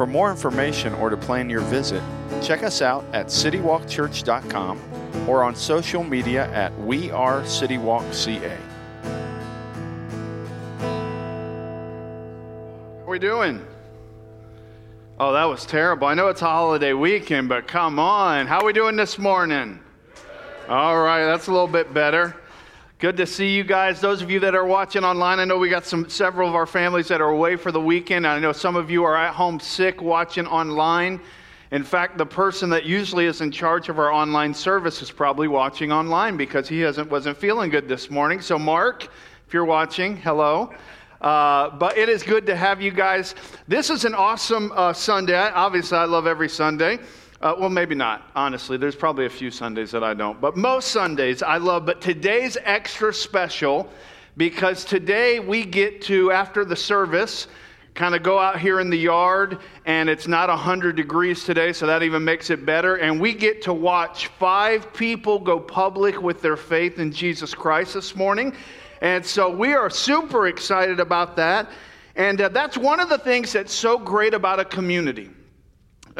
For more information or to plan your visit, check us out at citywalkchurch.com or on social media at We Are CityWalkCA. How are we doing? Oh, that was terrible. I know it's a holiday weekend, but come on. How are we doing this morning? All right, that's a little bit better. Good to see you guys. Those of you that are watching online, I know we got some several of our families that are away for the weekend. I know some of you are at home sick watching online. In fact, the person that usually is in charge of our online service is probably watching online because he hasn't wasn't feeling good this morning. So, Mark, if you're watching, hello. Uh, but it is good to have you guys. This is an awesome uh, Sunday. Obviously, I love every Sunday. Uh, well, maybe not, honestly. There's probably a few Sundays that I don't. But most Sundays I love. But today's extra special because today we get to, after the service, kind of go out here in the yard and it's not 100 degrees today so that even makes it better and we get to watch five people go public with their faith in jesus christ this morning and so we are super excited about that and uh, that's one of the things that's so great about a community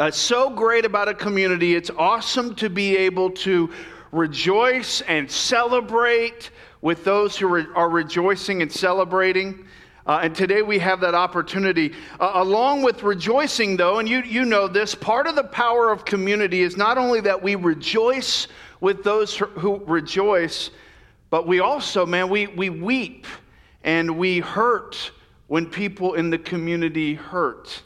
uh, so great about a community. It's awesome to be able to rejoice and celebrate with those who re- are rejoicing and celebrating. Uh, and today we have that opportunity. Uh, along with rejoicing, though, and you, you know this, part of the power of community is not only that we rejoice with those who rejoice, but we also, man, we, we weep and we hurt when people in the community hurt.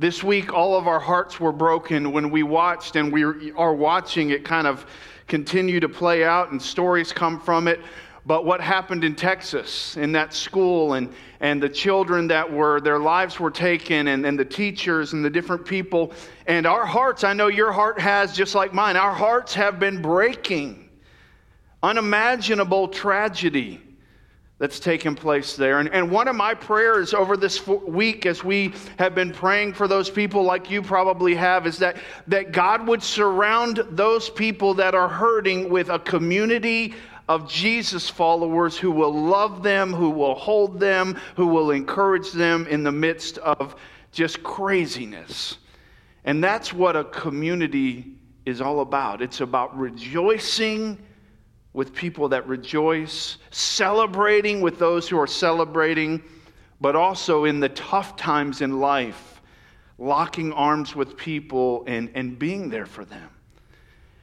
This week, all of our hearts were broken when we watched, and we are watching it kind of continue to play out, and stories come from it. But what happened in Texas, in that school, and, and the children that were, their lives were taken, and, and the teachers and the different people. And our hearts, I know your heart has, just like mine, our hearts have been breaking. Unimaginable tragedy that's taken place there. And, and one of my prayers over this week, as we have been praying for those people, like you probably have, is that, that God would surround those people that are hurting with a community of Jesus followers who will love them, who will hold them, who will encourage them in the midst of just craziness. And that's what a community is all about. It's about rejoicing with people that rejoice, celebrating with those who are celebrating, but also in the tough times in life, locking arms with people and, and being there for them.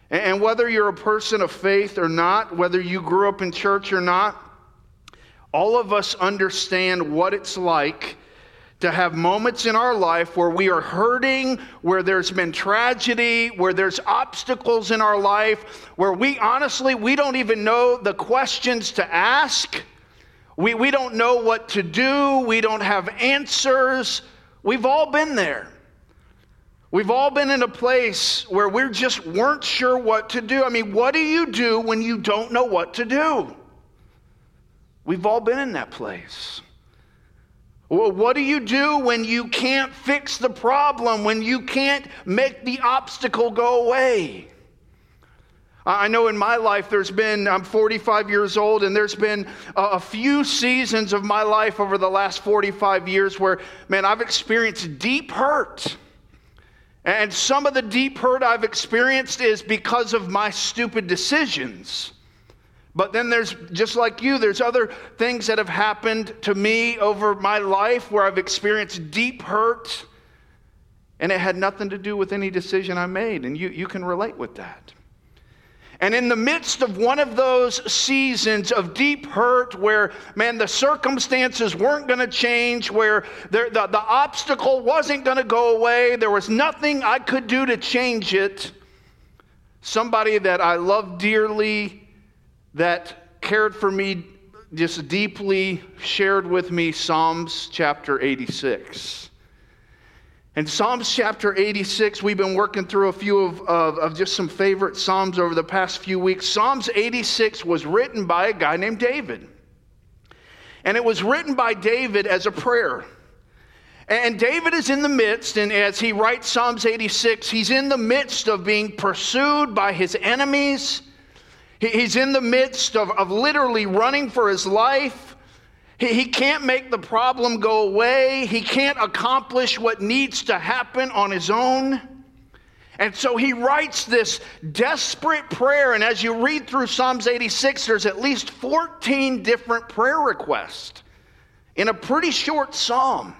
And, and whether you're a person of faith or not, whether you grew up in church or not, all of us understand what it's like to have moments in our life where we are hurting, where there's been tragedy, where there's obstacles in our life, where we honestly, we don't even know the questions to ask. We, we don't know what to do. We don't have answers. We've all been there. We've all been in a place where we just weren't sure what to do. I mean, what do you do when you don't know what to do? We've all been in that place. What do you do when you can't fix the problem, when you can't make the obstacle go away? I know in my life there's been, I'm 45 years old, and there's been a, few seasons of my life over the last 45 years where, man, I've experienced deep hurt. And some of the deep hurt I've experienced is because of my stupid decisions. But then there's, just like you, there's other things that have happened to me over my life where I've experienced deep hurt, and it had nothing to do with any decision I made. And you, you can relate with that. And in the midst of one of those seasons of deep hurt, where, man, the circumstances weren't going to change, where the, the, the obstacle wasn't going to go away, there was nothing I could do to change it, somebody that I love dearly that cared for me just deeply shared with me Psalms chapter 86. In Psalms chapter 86, we've been working through a few of, of, of, just some favorite Psalms over the past few weeks. Psalms 86 was written by a guy named David. And it was written by David as a prayer. And David is in the midst, and as he writes Psalms 86, he's in the midst of being pursued by his enemies. He's in the midst of, of literally running for his life. He, he can't make the problem go away. He can't accomplish what needs to happen on his own. And so he writes this desperate prayer. And as you read through Psalms 86, there's at least 14 different prayer requests in a pretty short psalm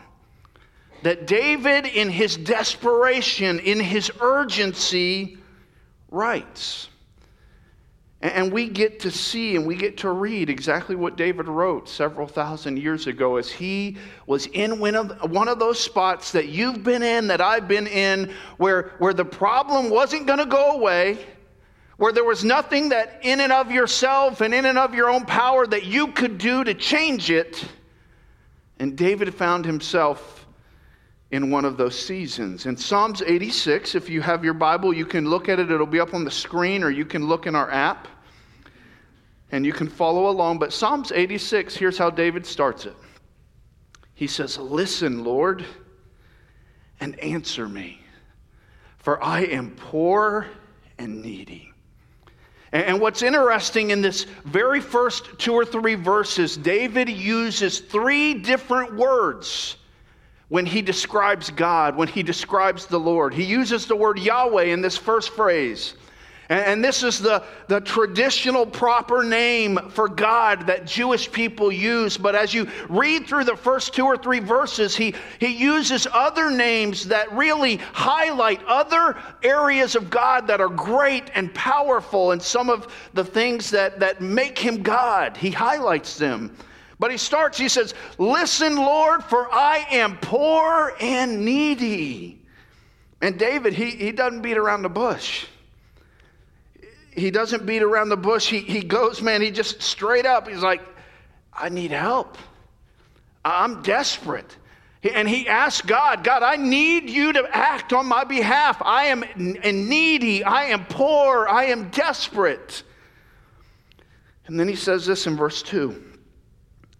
that David, in his desperation, in his urgency, writes. And we get to see and we get to read exactly what David wrote several thousand years ago as he was in one of, those spots that you've been in, that I've been in, where, where the problem wasn't going to go away, where there was nothing that in and of yourself and in and of your own power that you could do to change it. And David found himself in one of those seasons. In Psalms 86, if you have your Bible, you can look at it. It'll be up on the screen, or you can look in our app and you can follow along. But Psalms 86, here's how David starts it. He says, Listen, Lord, and answer me, for I am poor and needy. And what's interesting in this very first two or three verses, David uses three different words when he describes God, when he describes the Lord. He uses the word Yahweh in this first phrase. And this is the, the traditional proper name for God that Jewish people use. But as you read through the first two or three verses, he, he uses other names that really highlight other areas of God that are great and powerful, and some of the things that, that make him God. He highlights them. But he starts, he says, Listen, Lord, for I am poor and needy. And David, he, he doesn't beat around the bush he doesn't beat around the bush. He, he goes, man, he just straight up, he's like, I need help. I'm desperate. And he asks God, God, I need you to act on my behalf. I am needy. I am poor. I am desperate. And then he says this in verse 2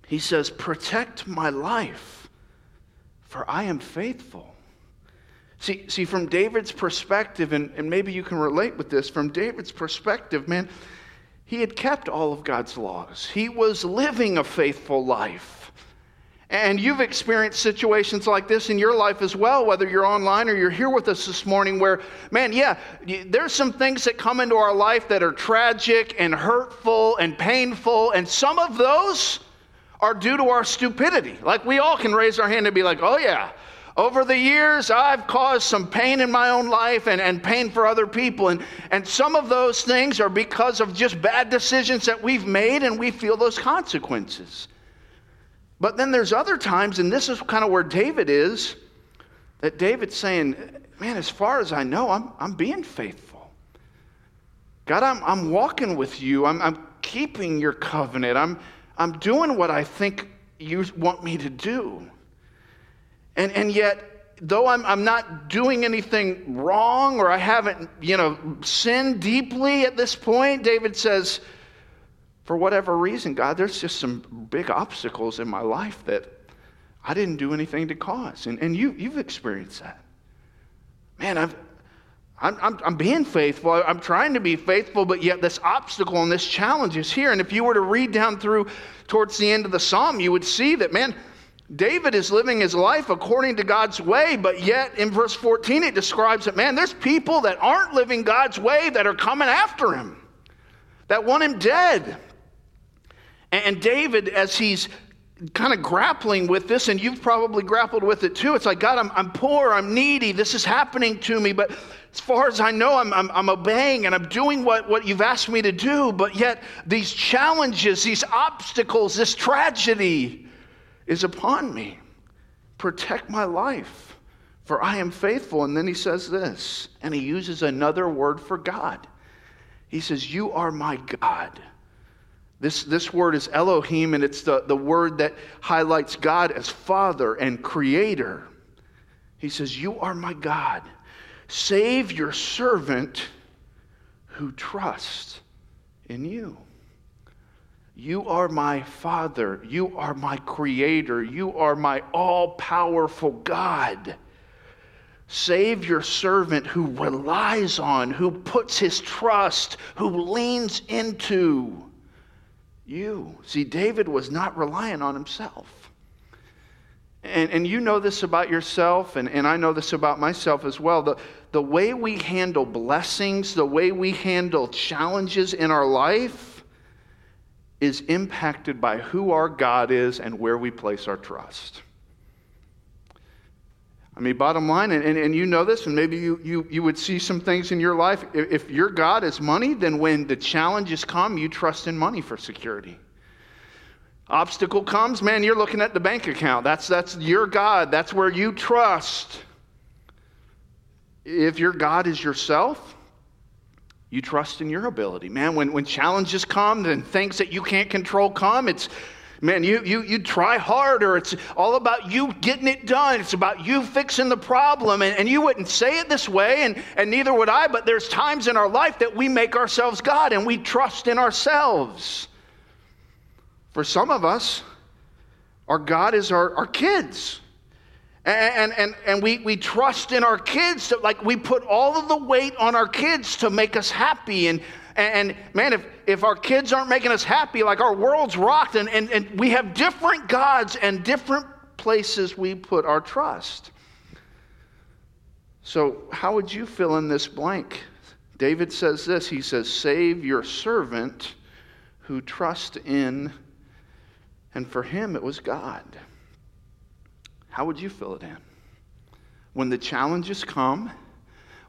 He says, Protect my life, for I am faithful. See, see from David's perspective, and, and maybe you can relate with this, from David's perspective, man, he had kept all of God's laws. He was living a faithful life. And you've experienced situations like this in your life as well, whether you're online or you're here with us this morning, where, man, yeah, there's some things that come into our life that are tragic and hurtful and painful, and some of those are due to our stupidity. Like we all can raise our hand and be like, oh, yeah, over the years, I've caused some pain in my own life and, and pain for other people. And, and some of those things are because of just bad decisions that we've made, and we feel those consequences. But then there's other times, and this is kind of where David is, that David's saying, Man, as far as I know, I'm, I'm being faithful. God, I'm, I'm walking with you. I'm, I'm keeping your covenant. I'm, I'm doing what I think you want me to do. And, and yet, though I'm, I'm not doing anything wrong or I haven't, you know, sinned deeply at this point, David says, for whatever reason, God, there's just some big obstacles in my life that I didn't do anything to cause. And, and you, you've experienced that. Man, I've, I'm, I'm, I'm, being faithful. I'm trying to be faithful, but yet this obstacle and this challenge is here. And if you were to read down through towards the end of the psalm, you would see that, man, David is living his life according to God's way, but yet in verse 14 it describes that, man, there's people that aren't living God's way that are coming after him, that want him dead. And David, as he's kind of grappling with this, and you've probably grappled with it too, it's like, God, I'm, I'm poor, I'm needy, this is happening to me, but as far as I know, I'm, I'm, I'm obeying and I'm doing what, what you've asked me to do, but yet these challenges, these obstacles, this tragedy, is upon me. Protect my life, for I am faithful. And then he says this, and he uses another word for God. He says, You are my God. This, this word is Elohim, and it's the, the word that highlights God as Father and Creator. He says, You are my God. Save your servant who trusts in you. You are my Father. You are my Creator. You are my all powerful God. Save your servant who relies on, who puts his trust, who leans into you. See, David was not relying on himself. And, and you know this about yourself, and, and I know this about myself as well. The, the way we handle blessings, the way we handle challenges in our life, is impacted by who our God is and where we place our trust. I mean, bottom line, and, and, and, you know this, and maybe you, you, you would see some things in your life. If, if your God is money, then when the challenges come, you trust in money for security. Obstacle comes, man, you're looking at the bank account. That's, that's your God. That's where you trust. If your God is yourself, you trust in your ability. Man, when, when challenges come and things that you can't control come, it's, man, you, you, you try harder. It's all about you getting it done. It's about you fixing the problem. And, and you wouldn't say it this way, and, and neither would I, but there's times in our life that we make ourselves God and we trust in ourselves. For some of us, our God is our, our kids. And, and, and we, we trust in our kids to, like, we put all of the weight on our kids to make us happy. And, and, man, if, if our kids aren't making us happy, like our world's rocked, and, and, and we have different gods and different places we put our trust. So, how would you fill in this blank? David says this He says, Save your servant who trusts in, and for him it was God. How would you fill it in? When the challenges come,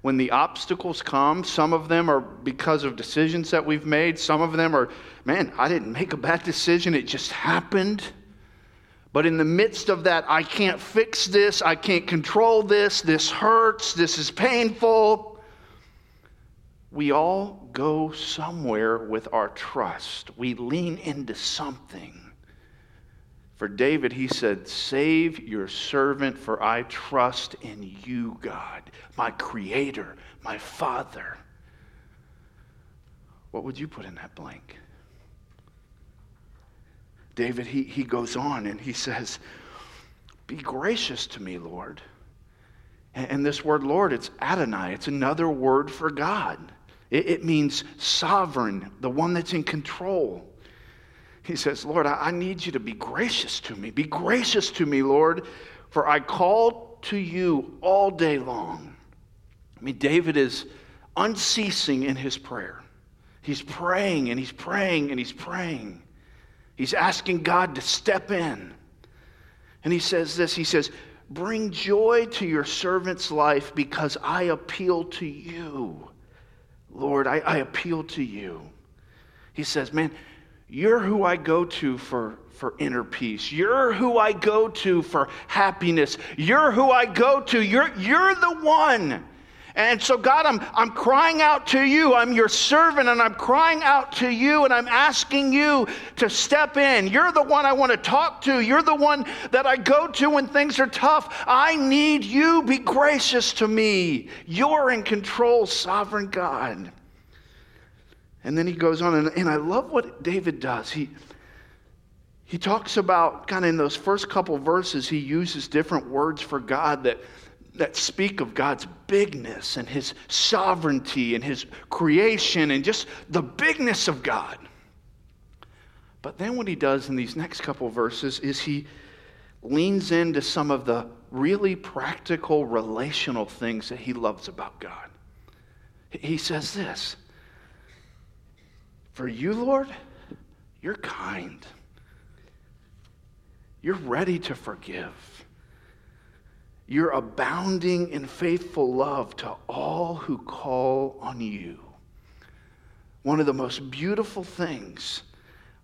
when the obstacles come, some of them are because of decisions that we've made. Some of them are, man, I didn't make a bad decision, it just happened. But in the midst of that, I can't fix this, I can't control this, this hurts, this is painful. We all go somewhere with our trust. We lean into something. For David, he said, Save your servant, for I trust in you, God, my creator, my father. What would you put in that blank? David, he, he goes on and he says, Be gracious to me, Lord. And, and this word, Lord, it's Adonai, it's another word for God. It, it means sovereign, the one that's in control. He says, Lord, I, need you to be gracious to me. Be gracious to me, Lord, for I call to you all day long. I mean, David is unceasing in his prayer. He's praying and he's praying and he's praying. He's asking God to step in. And he says this He says, Bring joy to your servant's life because I appeal to you. Lord, I, I appeal to you. He says, Man, you're who I go to for, for inner peace. You're who I go to for happiness. You're who I go to. You're, you're the one. And so, God, I'm, I'm crying out to you. I'm your servant, and I'm crying out to you, and I'm asking you to step in. You're the one I want to talk to. You're the one that I go to when things are tough. I need you. Be gracious to me. You're in control, sovereign God. And then he goes on, and, and I love what David does. He, he talks about, kind of in those first couple verses, he uses different words for God that, that speak of God's bigness and his sovereignty and his creation and just the bigness of God. But then what he does in these next couple verses is he leans into some of the really practical relational things that he loves about God. He says this for you, Lord, you're kind. You're ready to forgive. You're abounding in faithful love to all who call on you. One of the most beautiful things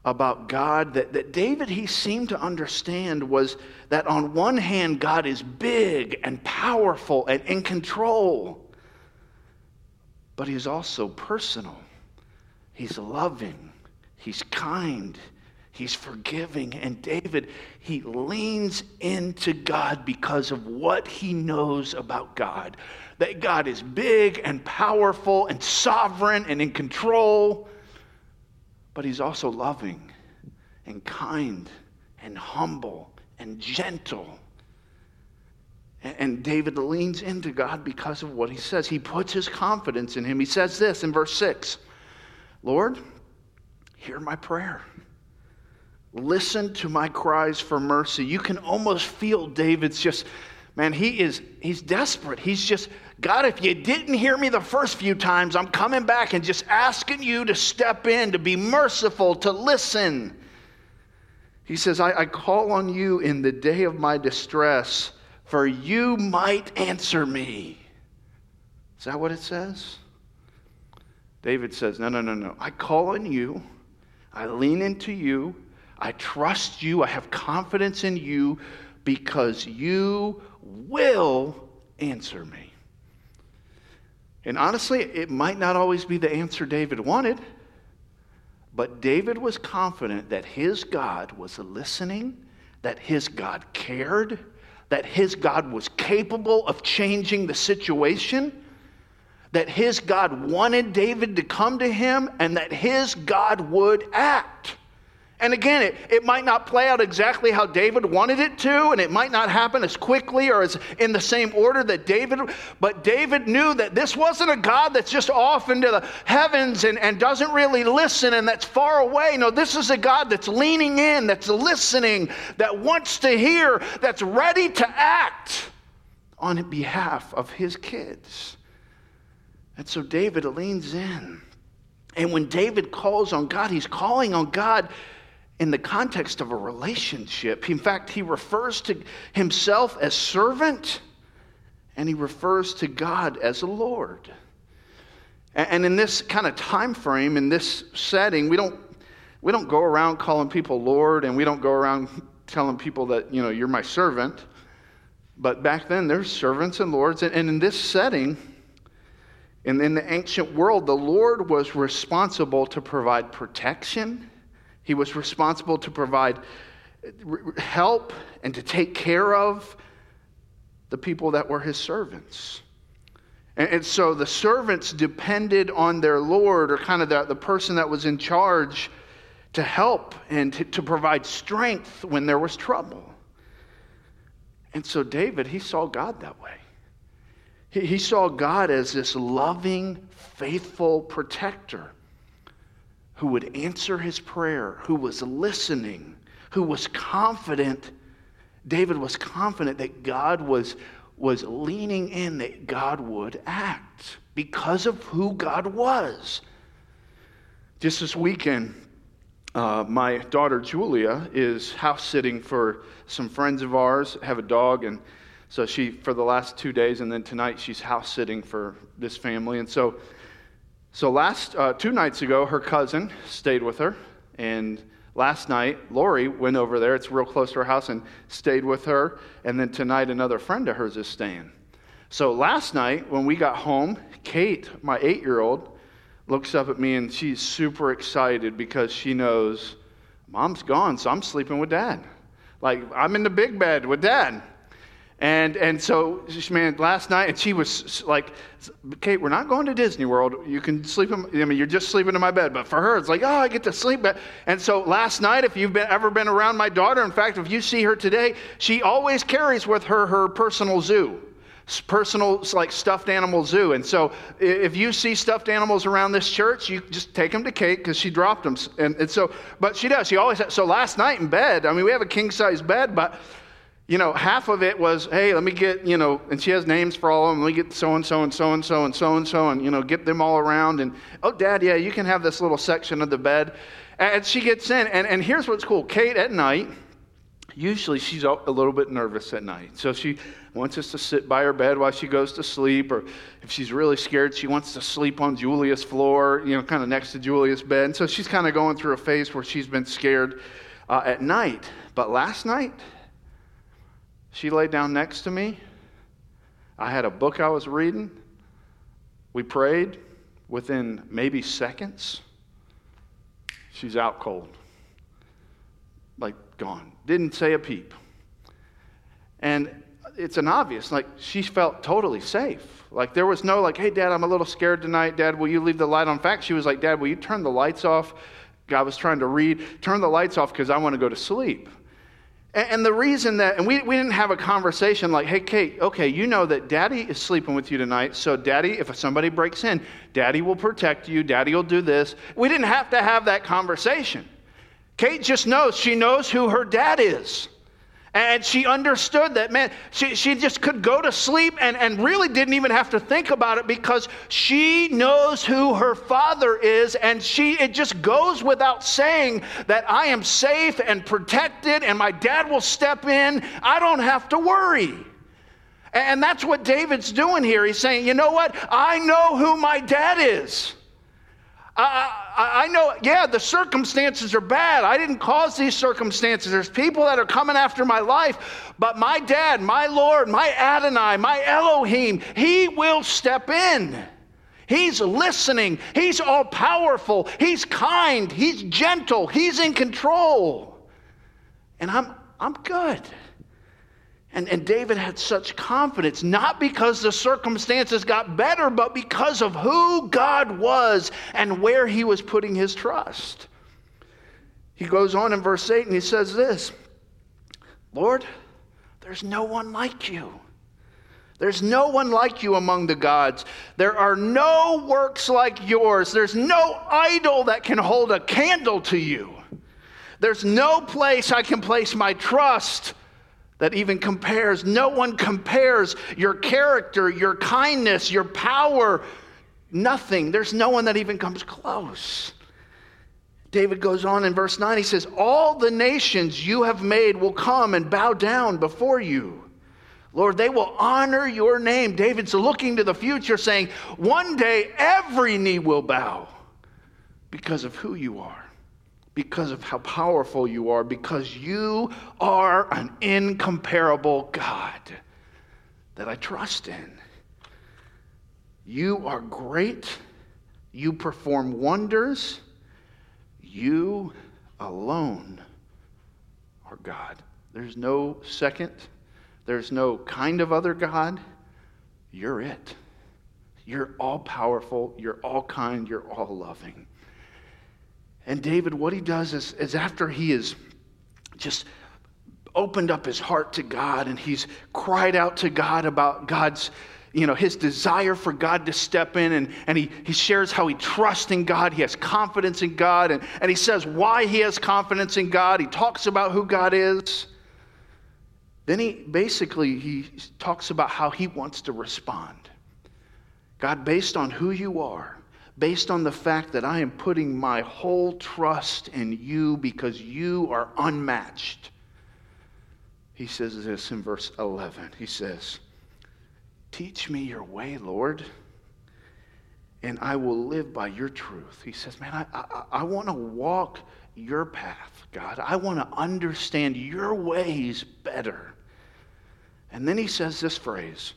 about God that, that David he seemed to understand was that on one hand, God is big and powerful and in control, but he's also personal. He's loving. He's kind. He's forgiving. And David, he leans into God because of what he knows about God that God is big and powerful and sovereign and in control, but he's also loving and kind and humble and gentle. And David leans into God because of what he says. He puts his confidence in him. He says this in verse 6 Lord, hear my prayer. Listen to my cries for mercy. You can almost feel David's just, man, he is, he's desperate. He's just, God, if you didn't hear me the first few times, I'm coming back and just asking you to step in, to be merciful, to listen. He says, I, I call on you in the day of my distress, for you might answer me. Is that what it says? David says, No, no, no, no. I call on you. I lean into you. I trust you. I have confidence in you because you will answer me. And honestly, it might not always be the answer David wanted, but David was confident that his God was listening, that his God cared, that his God was capable of changing the situation, that his God wanted David to come to him, and that his God would act. And again, it, it might not play out exactly how David wanted it to, and it might not happen as quickly or as in the same order that David, but David knew that this wasn't a God that's just off into the heavens and, and doesn't really listen and that's far away. No, this is a God that's leaning in, that's listening, that wants to hear, that's ready to act on behalf of his kids. And so David leans in. And when David calls on God, he's calling on God in the context of a relationship. In fact, he refers to himself as servant and he refers to God as a Lord. And in this kind of time frame, in this setting, we don't, we don't go around calling people Lord and we don't go around telling people that, you know, you're my servant. But back then, there's servants and lords. And in this setting, in, in the ancient world, the Lord was responsible to provide protection he was responsible to provide help and to take care of the people that were his servants. And, and so the servants depended on their Lord or kind of the, the person that was in charge to help and to, to provide strength when there was trouble. And so David, he saw God that way. He, he saw God as this loving, faithful protector who would answer his prayer, who was listening, who was confident. David was confident that God was, was leaning in, that God would act because of who God was. Just this weekend, uh, my daughter Julia is house sitting for some friends of ours, have a dog, and so she, for the last two days, and then tonight she's house sitting for this family. And so so last uh, two nights ago, her cousin stayed with her, and last night Lori went over there. It's real close to her house, and stayed with her. And then tonight, another friend of hers is staying. So last night, when we got home, Kate, my eight-year-old, looks up at me and she's super excited because she knows mom's gone, so I'm sleeping with dad. Like I'm in the big bed with dad. And, and so, man, last night, and she was like, Kate, we're not going to Disney World. You can sleep in, I mean, you're just sleeping in my bed. But for her, it's like, oh, I get to sleep. And so last night, if you've been, ever been around my daughter, in fact, if you see her today, she always carries with her her personal zoo personal like stuffed animal zoo and so if you see stuffed animals around this church you just take them to kate because she dropped them and, and so but she does she always has, so last night in bed i mean we have a king size bed but you know, half of it was, hey, let me get, you know, and she has names for all of them. Let me get so and so and so and so and so and so and, you know, get them all around. And, oh, Dad, yeah, you can have this little section of the bed. And she gets in. And, and here's what's cool Kate at night, usually she's a little bit nervous at night. So she wants us to sit by her bed while she goes to sleep. Or if she's really scared, she wants to sleep on Julia's floor, you know, kind of next to Julia's bed. And so she's kind of going through a phase where she's been scared uh, at night. But last night, she laid down next to me. I had a book I was reading. We prayed. Within maybe seconds, she's out cold. like gone. Didn't say a peep. And it's an obvious, like she felt totally safe. Like there was no like, hey dad, I'm a little scared tonight. Dad, will you leave the light on? In fact, she was like, Dad, will you turn the lights off? God was trying to read, turn the lights off because I want to go to sleep. And the reason that, and we, we didn't have a conversation like, hey, Kate, okay, you know that daddy is sleeping with you tonight. So, daddy, if somebody breaks in, daddy will protect you. Daddy will do this. We didn't have to have that conversation. Kate just knows, she knows who her dad is. And she understood that, man, she, she just could go to sleep and, and really didn't even have to think about it because she knows who her father is. And she, it just goes without saying that I am safe and protected and my dad will step in. I don't have to worry. And that's what David's doing here. He's saying, you know what? I know who my dad is. I, I, know, yeah, the circumstances are bad. I didn't cause these circumstances. There's people that are coming after my life. But my dad, my Lord, my Adonai, my Elohim, he will step in. He's listening. He's all powerful. He's kind. He's gentle. He's in control. And I'm, I'm good. And, and David had such confidence, not because the circumstances got better, but because of who God was and where he was putting his trust. He goes on in verse 8 and he says this Lord, there's no one like you. There's no one like you among the gods. There are no works like yours. There's no idol that can hold a candle to you. There's no place I can place my trust that even compares. No one compares your character, your kindness, your power. Nothing. There's no one that even comes close. David goes on in verse 9. He says, All the nations you have made will come and bow down before you. Lord, they will honor your name. David's looking to the future, saying, One day every knee will bow because of who you are because of how powerful you are, because you are an incomparable God that I trust in. You are great. You perform wonders. You alone are God. There's no second, there's no kind of other God. You're it. You're all powerful, you're all kind, you're all loving. And David, what he does is, is after he has just opened up his heart to God and he's cried out to God about God's, you know, his desire for God to step in and, and he, he shares how he trusts in God, he has confidence in God, and, and he says why he has confidence in God. He talks about who God is. Then he basically he talks about how he wants to respond. God, based on who you are, based on the fact that I am putting my whole trust in you because you are unmatched. He says this in verse 11. He says, Teach me your way, Lord, and I will live by your truth. He says, Man, I, I, I want to walk your path, God. I want to understand your ways better. And then he says this phrase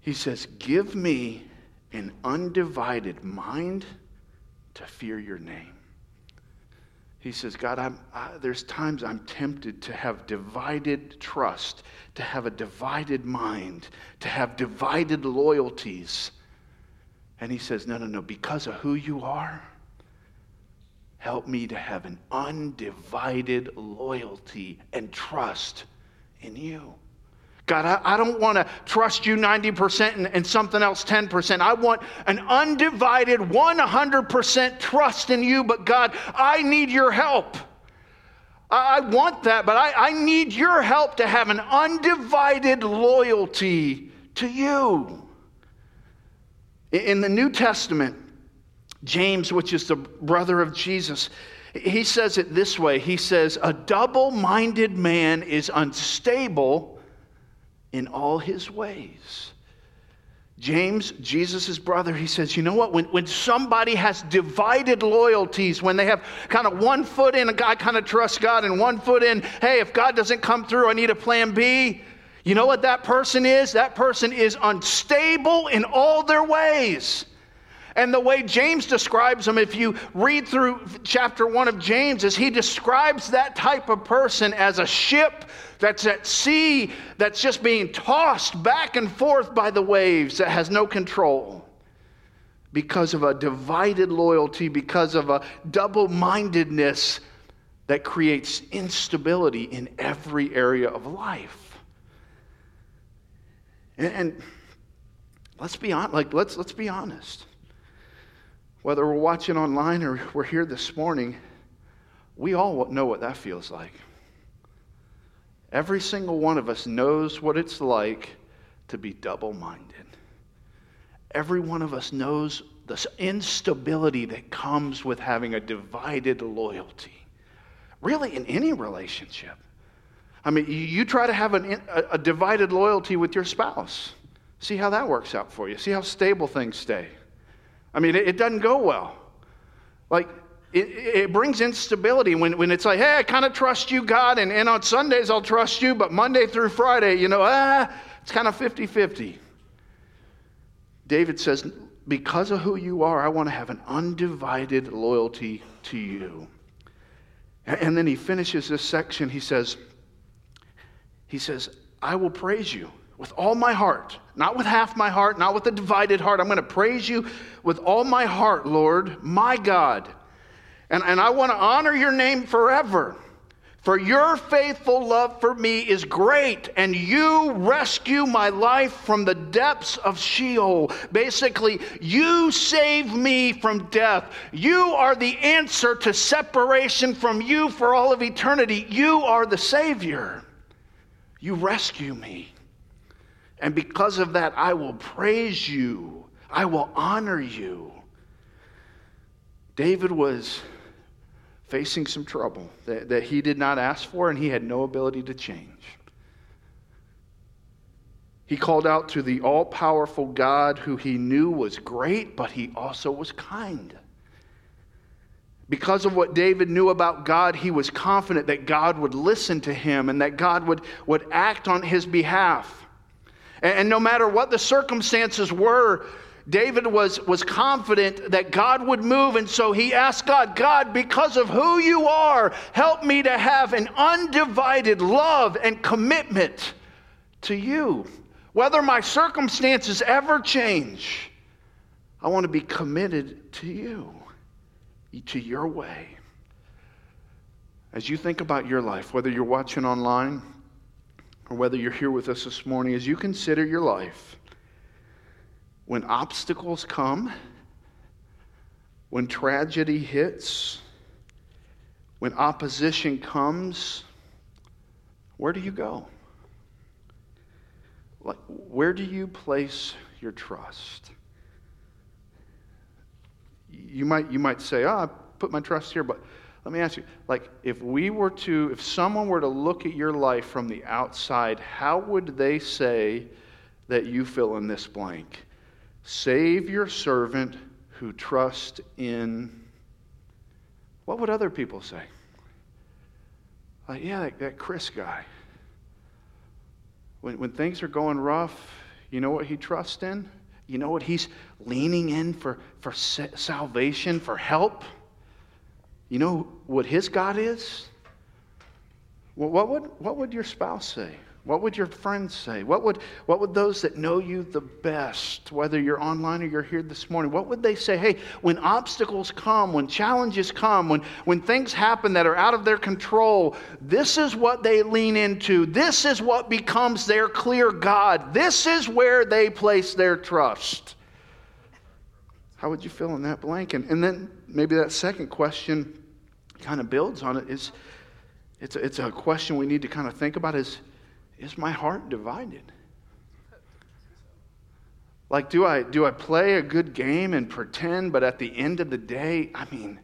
He says, Give me an undivided mind to fear your name. He says, God, I'm, I, there's times I'm tempted to have divided trust, to have a divided mind, to have divided loyalties. And he says, No, no, no, because of who you are, help me to have an undivided loyalty and trust in you. God, I, I don't want to trust you 90% and, and something else 10%. I want an undivided 100% trust in you, but God, I need your help. I, I want that, but I, I need your help to have an undivided loyalty to you. In the New Testament, James, which is the brother of Jesus, he says it this way He says, A double minded man is unstable in all his ways. James, Jesus' brother, he says, you know what? When, when somebody has divided loyalties, when they have kind of one foot in, I kind of trust God, and one foot in, hey, if God doesn't come through, I need a plan B. You know what that person is? That person is unstable in all their ways. And the way James describes them, if you read through chapter one of James, is he describes that type of person as a ship that's at sea, that's just being tossed back and forth by the waves, that has no control because of a divided loyalty, because of a double mindedness that creates instability in every area of life. And, and let's be on, like let's let's be honest. Whether we're watching online or we're here this morning, we all know what that feels like. Every single one of us knows what it's like to be double minded. Every one of us knows the instability that comes with having a divided loyalty, really, in any relationship. I mean, you try to have an, a, a divided loyalty with your spouse. See how that works out for you. See how stable things stay. I mean, it, it doesn't go well. Like, it, it, brings instability when, when it's like, hey, I kind of trust you, God, and, and on Sundays I'll trust you, but Monday through Friday, you know, ah, it's kind of 50 50. David says, because of who you are, I want to have an undivided loyalty to you. And then he finishes this section. He says, he says, I will praise you with all my heart, not with half my heart, not with a divided heart. I'm going to praise you with all my heart, Lord, my God. And, and I want to honor your name forever. For your faithful love for me is great, and you rescue my life from the depths of Sheol. Basically, you save me from death. You are the answer to separation from you for all of eternity. You are the Savior. You rescue me. And because of that, I will praise you, I will honor you. David was facing some trouble that, that he did not ask for and he had no ability to change. He called out to the all powerful God who he knew was great, but he also was kind. Because of what David knew about God, he was confident that God would listen to him and that God would, would act on his behalf. And, no matter what the circumstances were, David was, was confident that God would move, and so he asked God, God, because of who you are, help me to have an undivided love and commitment to you. Whether my circumstances ever change, I want to be committed to you, to your way. As you think about your life, whether you're watching online or whether you're here with us this morning, as you consider your life, when obstacles come, when tragedy hits, when opposition comes, where do you go? Where do you place your trust? You might, you might say, oh, I put my trust here, but let me ask you, like, if we were to, if someone were to look at your life from the outside, how would they say that you fill in this blank? Save your servant who trusts in. What would other people say? Like, yeah, that, that Chris guy. When, when things are going rough, you know what he trusts in? You know what he's leaning in for, for salvation, for help? You know what his God is? Well, what would, what would your spouse say? What would your friends say? What would, what would those that know you the best, whether you're online or you're here this morning, what would they say? Hey, when obstacles come, when challenges come, when, when things happen that are out of their control, this is what they lean into. This is what becomes their clear God. This is where they place their trust. How would you fill in that blank? And, and then maybe that second question kind of builds on it is it's a, it's a question we need to kind of think about is is my heart divided? Like, do I, do I play a good game and pretend, but at the end of the day, I mean,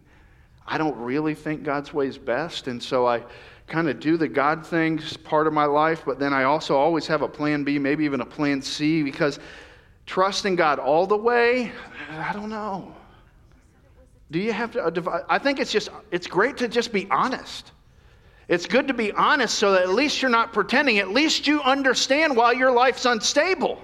I don't really think God's way is best. And so I kind of do the God things part of my life, but then I also always have a plan B, maybe even a plan C, because trusting God all the way, I don't know. Do you have to uh, divide? I think it's just, it's great to just be honest. It's good to be honest so that at least you're not pretending. At least you understand why your life's unstable.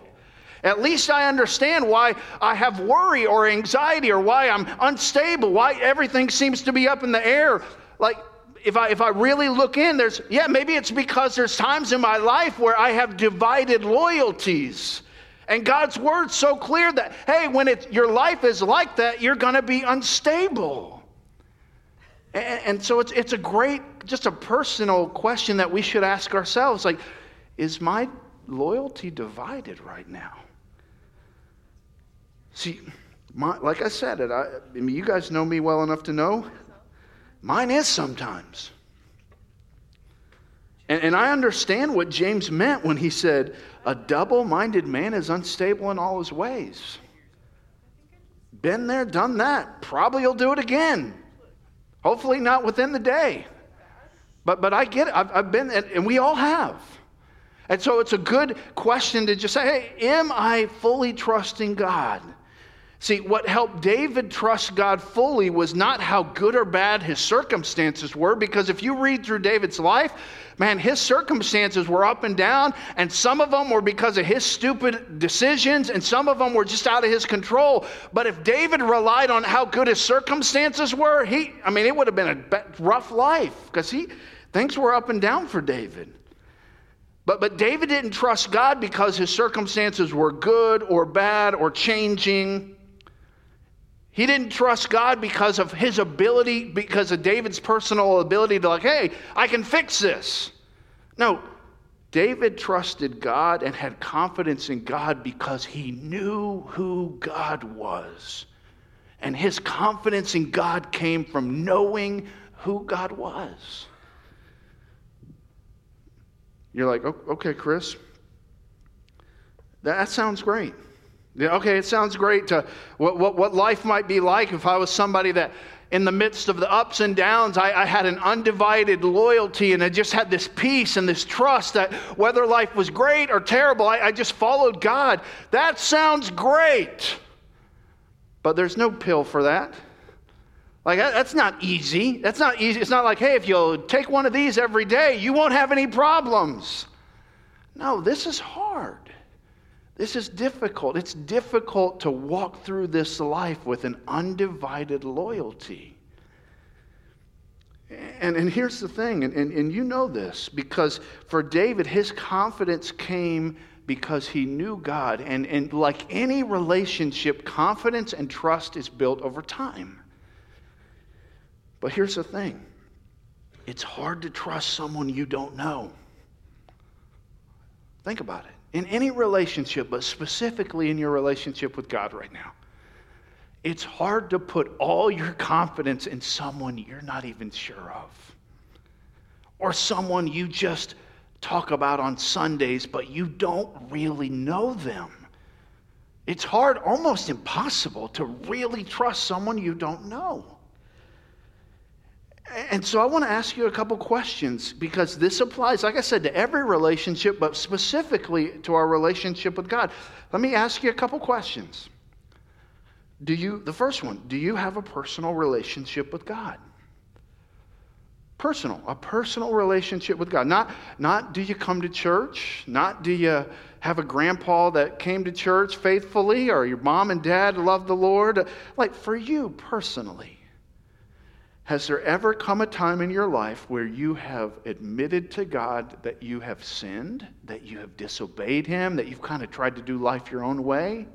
At least I understand why I have worry or anxiety or why I'm unstable, why everything seems to be up in the air. Like, if I, if I really look in, there's, yeah, maybe it's because there's times in my life where I have divided loyalties. And God's word's so clear that, hey, when it, your life is like that, you're going to be unstable. And, and so it's, it's a great, just a personal question that we should ask ourselves like, is my loyalty divided right now? See, my, like I said, it, I, I mean, you guys know me well enough to know mine is sometimes. And, and I understand what James meant when he said, a double minded man is unstable in all his ways. Been there, done that. Probably you'll do it again. Hopefully, not within the day. But, but I get it. I've, I've been, and we all have. And so it's a good question to just say, hey, am I fully trusting God? See, what helped David trust God fully was not how good or bad his circumstances were, because if you read through David's life, man, his circumstances were up and down, and some of them were because of his stupid decisions, and some of them were just out of his control. But if David relied on how good his circumstances were, he, I mean, it would have been a rough life, because he, things were up and down for David. But, but David didn't trust God because his circumstances were good or bad or changing. He didn't trust God because of his ability, because of David's personal ability to, like, hey, I can fix this. No, David trusted God and had confidence in God because he knew who God was. And his confidence in God came from knowing who God was. You're like, okay, Chris, that sounds great. Yeah, okay, it sounds great to what, what, what life might be like if I was somebody that in the midst of the ups and downs, I, I, had an undivided loyalty and I just had this peace and this trust that whether life was great or terrible, I, I just followed God. That sounds great. But there's no pill for that. Like, that's not easy. That's not easy. It's not like, hey, if you'll take one of these every day, you won't have any problems. No, this is hard. This is difficult. It's difficult to walk through this life with an undivided loyalty. And, and here's the thing, and, and, and you know this, because for David, his confidence came because he knew God. And, and like any relationship, confidence and trust is built over time. But here's the thing it's hard to trust someone you don't know. Think about it in any relationship, but specifically in your relationship with God right now, it's hard to put all your confidence in someone you're not even sure of, or someone you just talk about on Sundays, but you don't really know them. It's hard, almost impossible, to really trust someone you don't know. And so I want to ask you a couple questions because this applies, like I said, to every relationship, but specifically to our relationship with God. Let me ask you a couple questions. Do you, the first one, do you have a personal relationship with God? Personal, a personal relationship with God. Not, not do you come to church, not do you have a grandpa that came to church faithfully, or your mom and dad love the Lord. Like for you personally. Has there ever come a time in your life where you have admitted to God that you have sinned, that you have disobeyed Him, that you've kind of tried to do life your own way?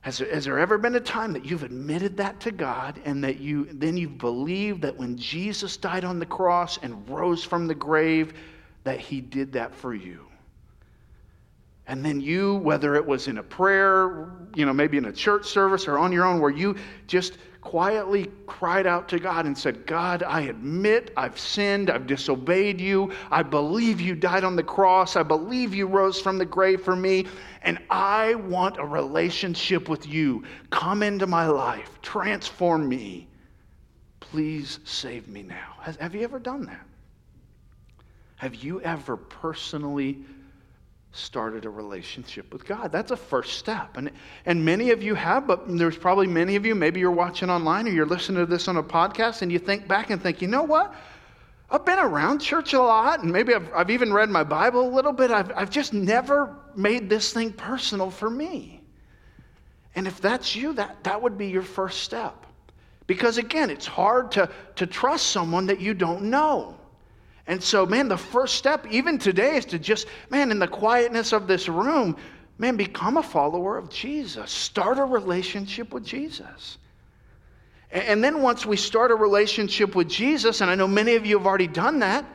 Has there, has there ever been a time that you've admitted that to God and that you then you've believed that when Jesus died on the cross and rose from the grave, that He did that for you? And then you, whether it was in a prayer, you know, maybe in a church service or on your own, where you just quietly cried out to God and said, God, I admit I've sinned, I've disobeyed you, I believe you died on the cross, I believe you rose from the grave for me, and I want a relationship with you. Come into my life, transform me. Please save me now. Have you ever done that? Have you ever personally started a relationship with God. That's a first step. And, and many of you have, but there's probably many of you, maybe you're watching online or you're listening to this on a podcast and you think back and think, you know what? I've been around church a lot, and maybe I've, I've even read my Bible a little bit. I've, I've just never made this thing personal for me. And if that's you, that, that would be your first step. Because again, it's hard to, to trust someone that you don't know. And so, man, the first step, even today, is to just, man, in the quietness of this room, man, become a follower of Jesus. Start a relationship with Jesus. And then once we start a relationship with Jesus, and I know many of you have already done that,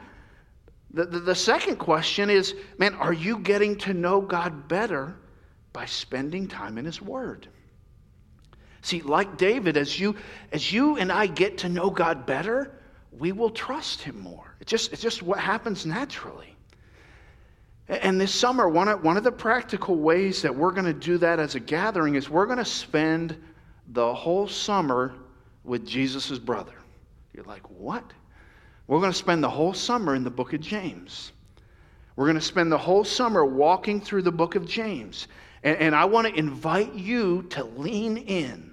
the, the, the, second question is man, are you getting to know God better by spending time in His Word? See, like David, as you, as you and I get to know God better, we will trust Him more. It's just, it's just what happens naturally. And this summer, one of, one of the practical ways that we're going to do that as a gathering is we're going to spend the whole summer with Jesus' brother. You're like, what? We're going to spend the whole summer in the book of James. We're going to spend the whole summer walking through the book of James. And, and I want to invite you to lean in.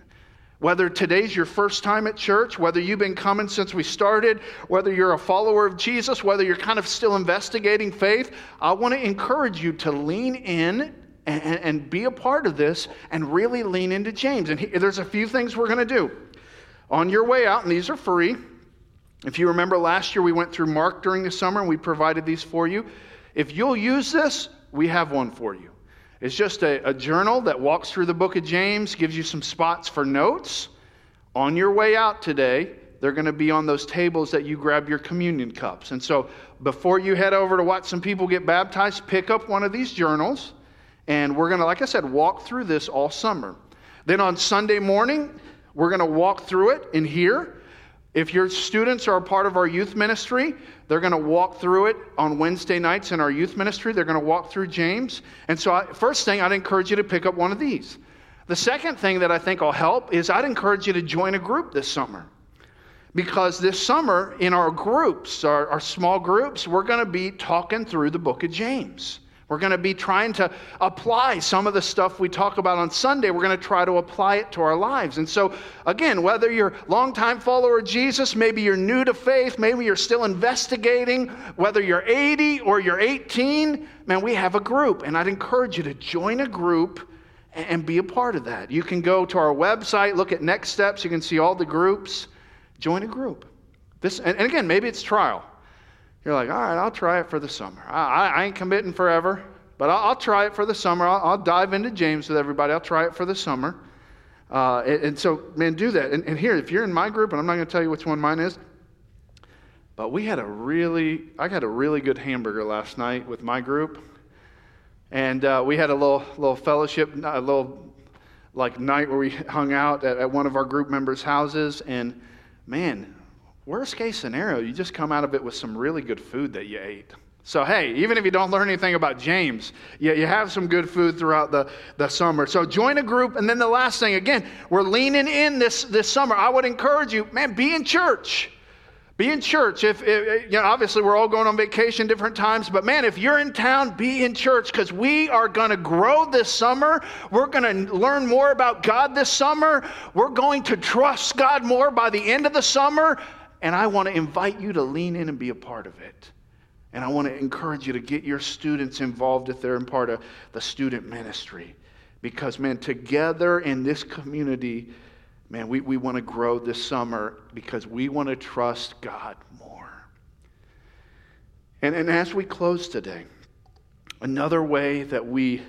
Whether today's your first time at church, whether you've been coming since we started, whether you're a follower of Jesus, whether you're kind of still investigating faith, I want to encourage you to lean in and, and be a part of this and really lean into James. And he, there's a few things we're going to do. On your way out, and these are free. If you remember last year, we went through Mark during the summer and we provided these for you. If you'll use this, we have one for you. It's just a, a journal that walks through the book of James, gives you some spots for notes. On your way out today, they're going to be on those tables that you grab your communion cups. And so before you head over to watch some people get baptized, pick up one of these journals. And we're going to, like I said, walk through this all summer. Then on Sunday morning, we're going to walk through it in here. If your students are a part of our youth ministry, they're going to walk through it on Wednesday nights in our youth ministry. They're going to walk through James. And so, I, first thing, I'd encourage you to pick up one of these. The second thing that I think will help is I'd encourage you to join a group this summer. Because this summer, in our groups, our, our small groups, we're going to be talking through the book of James. We're going to be trying to apply some of the stuff we talk about on Sunday. We're going to try to apply it to our lives. And so, again, whether you're a longtime follower of Jesus, maybe you're new to faith, maybe you're still investigating, whether you're 80 or you're 18, man, we have a group. And I'd encourage you to join a group and be a part of that. You can go to our website, look at next steps. You can see all the groups. Join a group. This, and again, maybe it's trial. You're like, all right, I'll try it for the summer. I, I ain't committing forever, but I'll, I'll, try it for the summer. I'll, I'll, dive into James with everybody. I'll try it for the summer. Uh, and, and, so, man, do that. And, and here, if you're in my group, and I'm not going to tell you which one mine is, but we had a really, I had a really good hamburger last night with my group. And uh, we had a little, little fellowship, a little like night where we hung out at, at one of our group members' houses. And man, worst case scenario, you just come out of it with some really good food that you ate. So, hey, even if you don't learn anything about James, you, you have some good food throughout the, the summer. So, join a group. And then the last thing, again, we're leaning in this, this summer. I would encourage you, man, be in church. Be in church. If, if, you know, obviously we're all going on vacation different times, but man, if you're in town, be in church because we are going to grow this summer. We're going to learn more about God this summer. We're going to trust God more by the end of the summer. And I want to invite you to lean in and be a part of it. And I want to encourage you to get your students involved if they're in part of the student ministry. Because, man, together in this community, man, we, we want to grow this summer because we want to trust God more. And, and as we close today, another way that we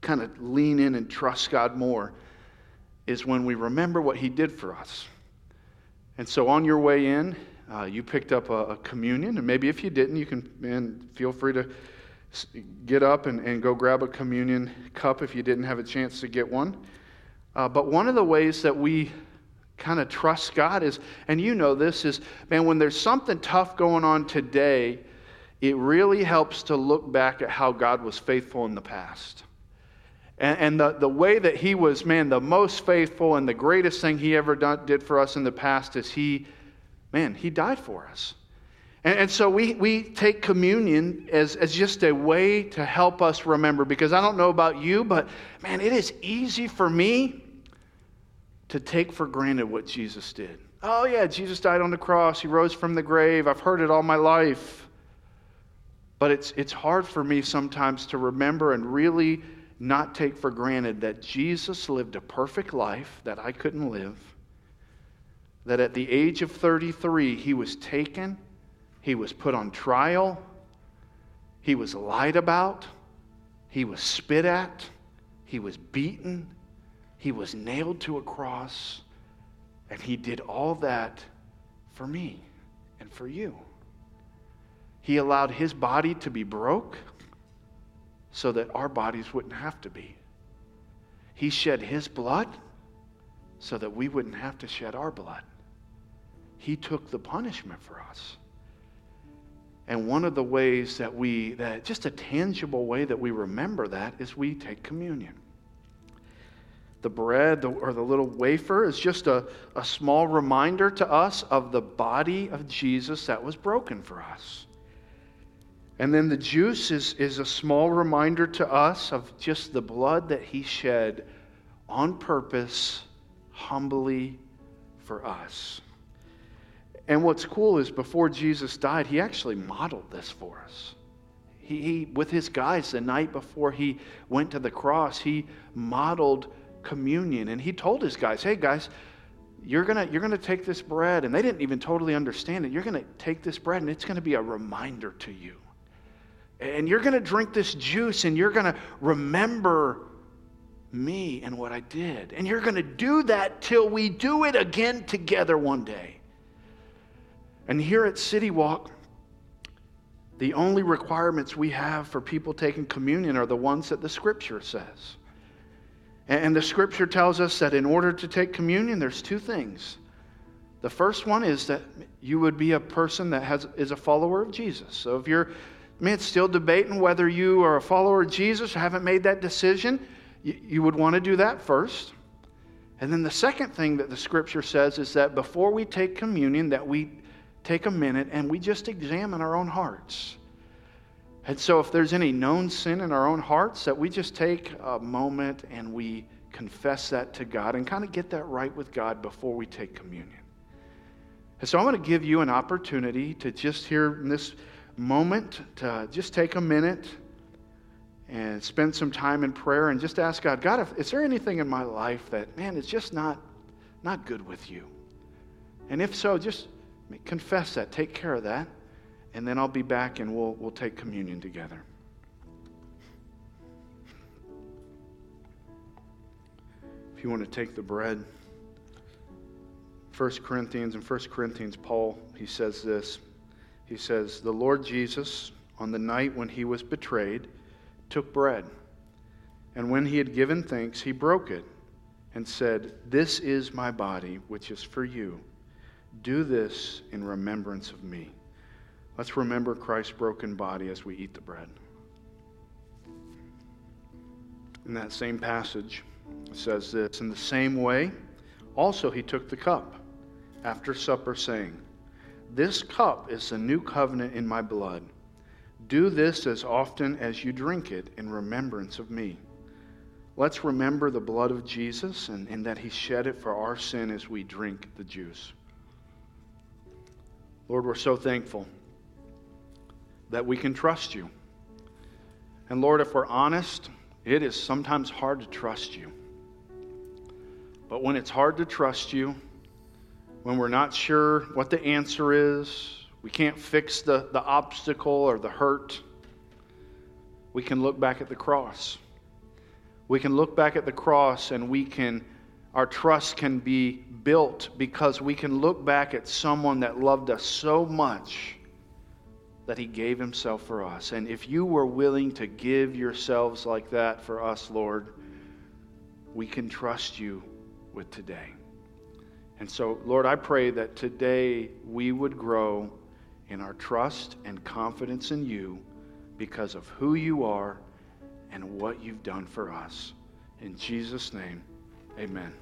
kind of lean in and trust God more is when we remember what He did for us. And so on your way in, uh, you picked up a, a, communion, and maybe if you didn't, you can man, feel free to get up and, and go grab a communion cup if you didn't have a chance to get one. Uh, but one of the ways that we kind of trust God is, and you know this, is man, when there's something tough going on today, it really helps to look back at how God was faithful in the past. And, and the, the way that he was, man, the most faithful and the greatest thing he ever done, did for us in the past is he, man, he died for us. And, so we, we take communion as, as just a way to help us remember because I don't know about you, but man, it is easy for me to take for granted what Jesus did. Oh, yeah, Jesus died on the cross. He rose from the grave. I've heard it all my life. But it's, it's hard for me sometimes to remember and really not take for granted that Jesus lived a perfect life that I couldn't live. That at the age of 33, he was taken, he was put on trial, he was lied about, he was spit at, he was beaten, he was nailed to a cross, and he did all that for me and for you. He allowed his body to be broke so that our bodies wouldn't have to be. He shed his blood so that we wouldn't have to shed our blood. He took the punishment for us. And one of the ways that we, that just a tangible way that we remember that is we take communion. The bread or the little wafer is just a, a small reminder to us of the body of Jesus that was broken for us. And then the juice is, is a small reminder to us of just the blood that he shed on purpose, humbly for us. And what's cool is before Jesus died, he actually modeled this for us. He, he, with his guys, the night before he went to the cross, he modeled communion. And he told his guys, hey, guys, you're going to you're going to take this bread. And they didn't even totally understand it. You're going to take this bread, and it's going to be a reminder to you. And you're going to drink this juice, and you're going to remember me and what I did. And you're going to do that till we do it again together one day. And here at City Walk, the only requirements we have for people taking communion are the ones that the Scripture says. And the Scripture tells us that in order to take communion, there's two things. The first one is that you would be a person that has, is a follower of Jesus. So if you're man, still debating whether you are a follower of Jesus or haven't made that decision, you, you would want to do that first. And then the second thing that the Scripture says is that before we take communion, that we take a minute and we just examine our own hearts. And so, if there's any known sin in our own hearts, that we just take a moment and we confess that to God and kind of get that right with God before we take communion. And so, I want to give you an opportunity to just in this moment, to just take a minute and spend some time in prayer and just ask God, God, if, is there anything in my life that, man, is just not, not good with you? And if so, just confess that, take care of that, and then I'll be back and we'll, we'll take communion together. If you want to take the bread, 1 Corinthians and 1 Corinthians, Paul, he says this. He says, The Lord Jesus, on the night when he was betrayed, took bread. And when he had given thanks, he broke it and said, This is my body, which is for you. Do this in remembrance of me. Let's remember Christ's broken body as we eat the bread. In that same passage, it says this In the same way, also he took the cup after supper, saying, This cup is the new covenant in my blood. Do this as often as you drink it in remembrance of me. Let's remember the blood of Jesus and, and that he shed it for our sin as we drink the juice. Lord, we're so thankful that we can trust you. And Lord, if we're honest, it is sometimes hard to trust you. But when it's hard to trust you, when we're not sure what the answer is, we can't fix the, the obstacle or the hurt, we can look back at the cross. We can look back at the cross and we can, our trust can be built because we can look back at someone that loved us so much that he gave himself for us. And if you were willing to give yourselves like that for us, Lord, we can trust you with today. And so, Lord, I pray that today we would grow in our trust and confidence in you because of who you are and what you've done for us. In Jesus' name, amen.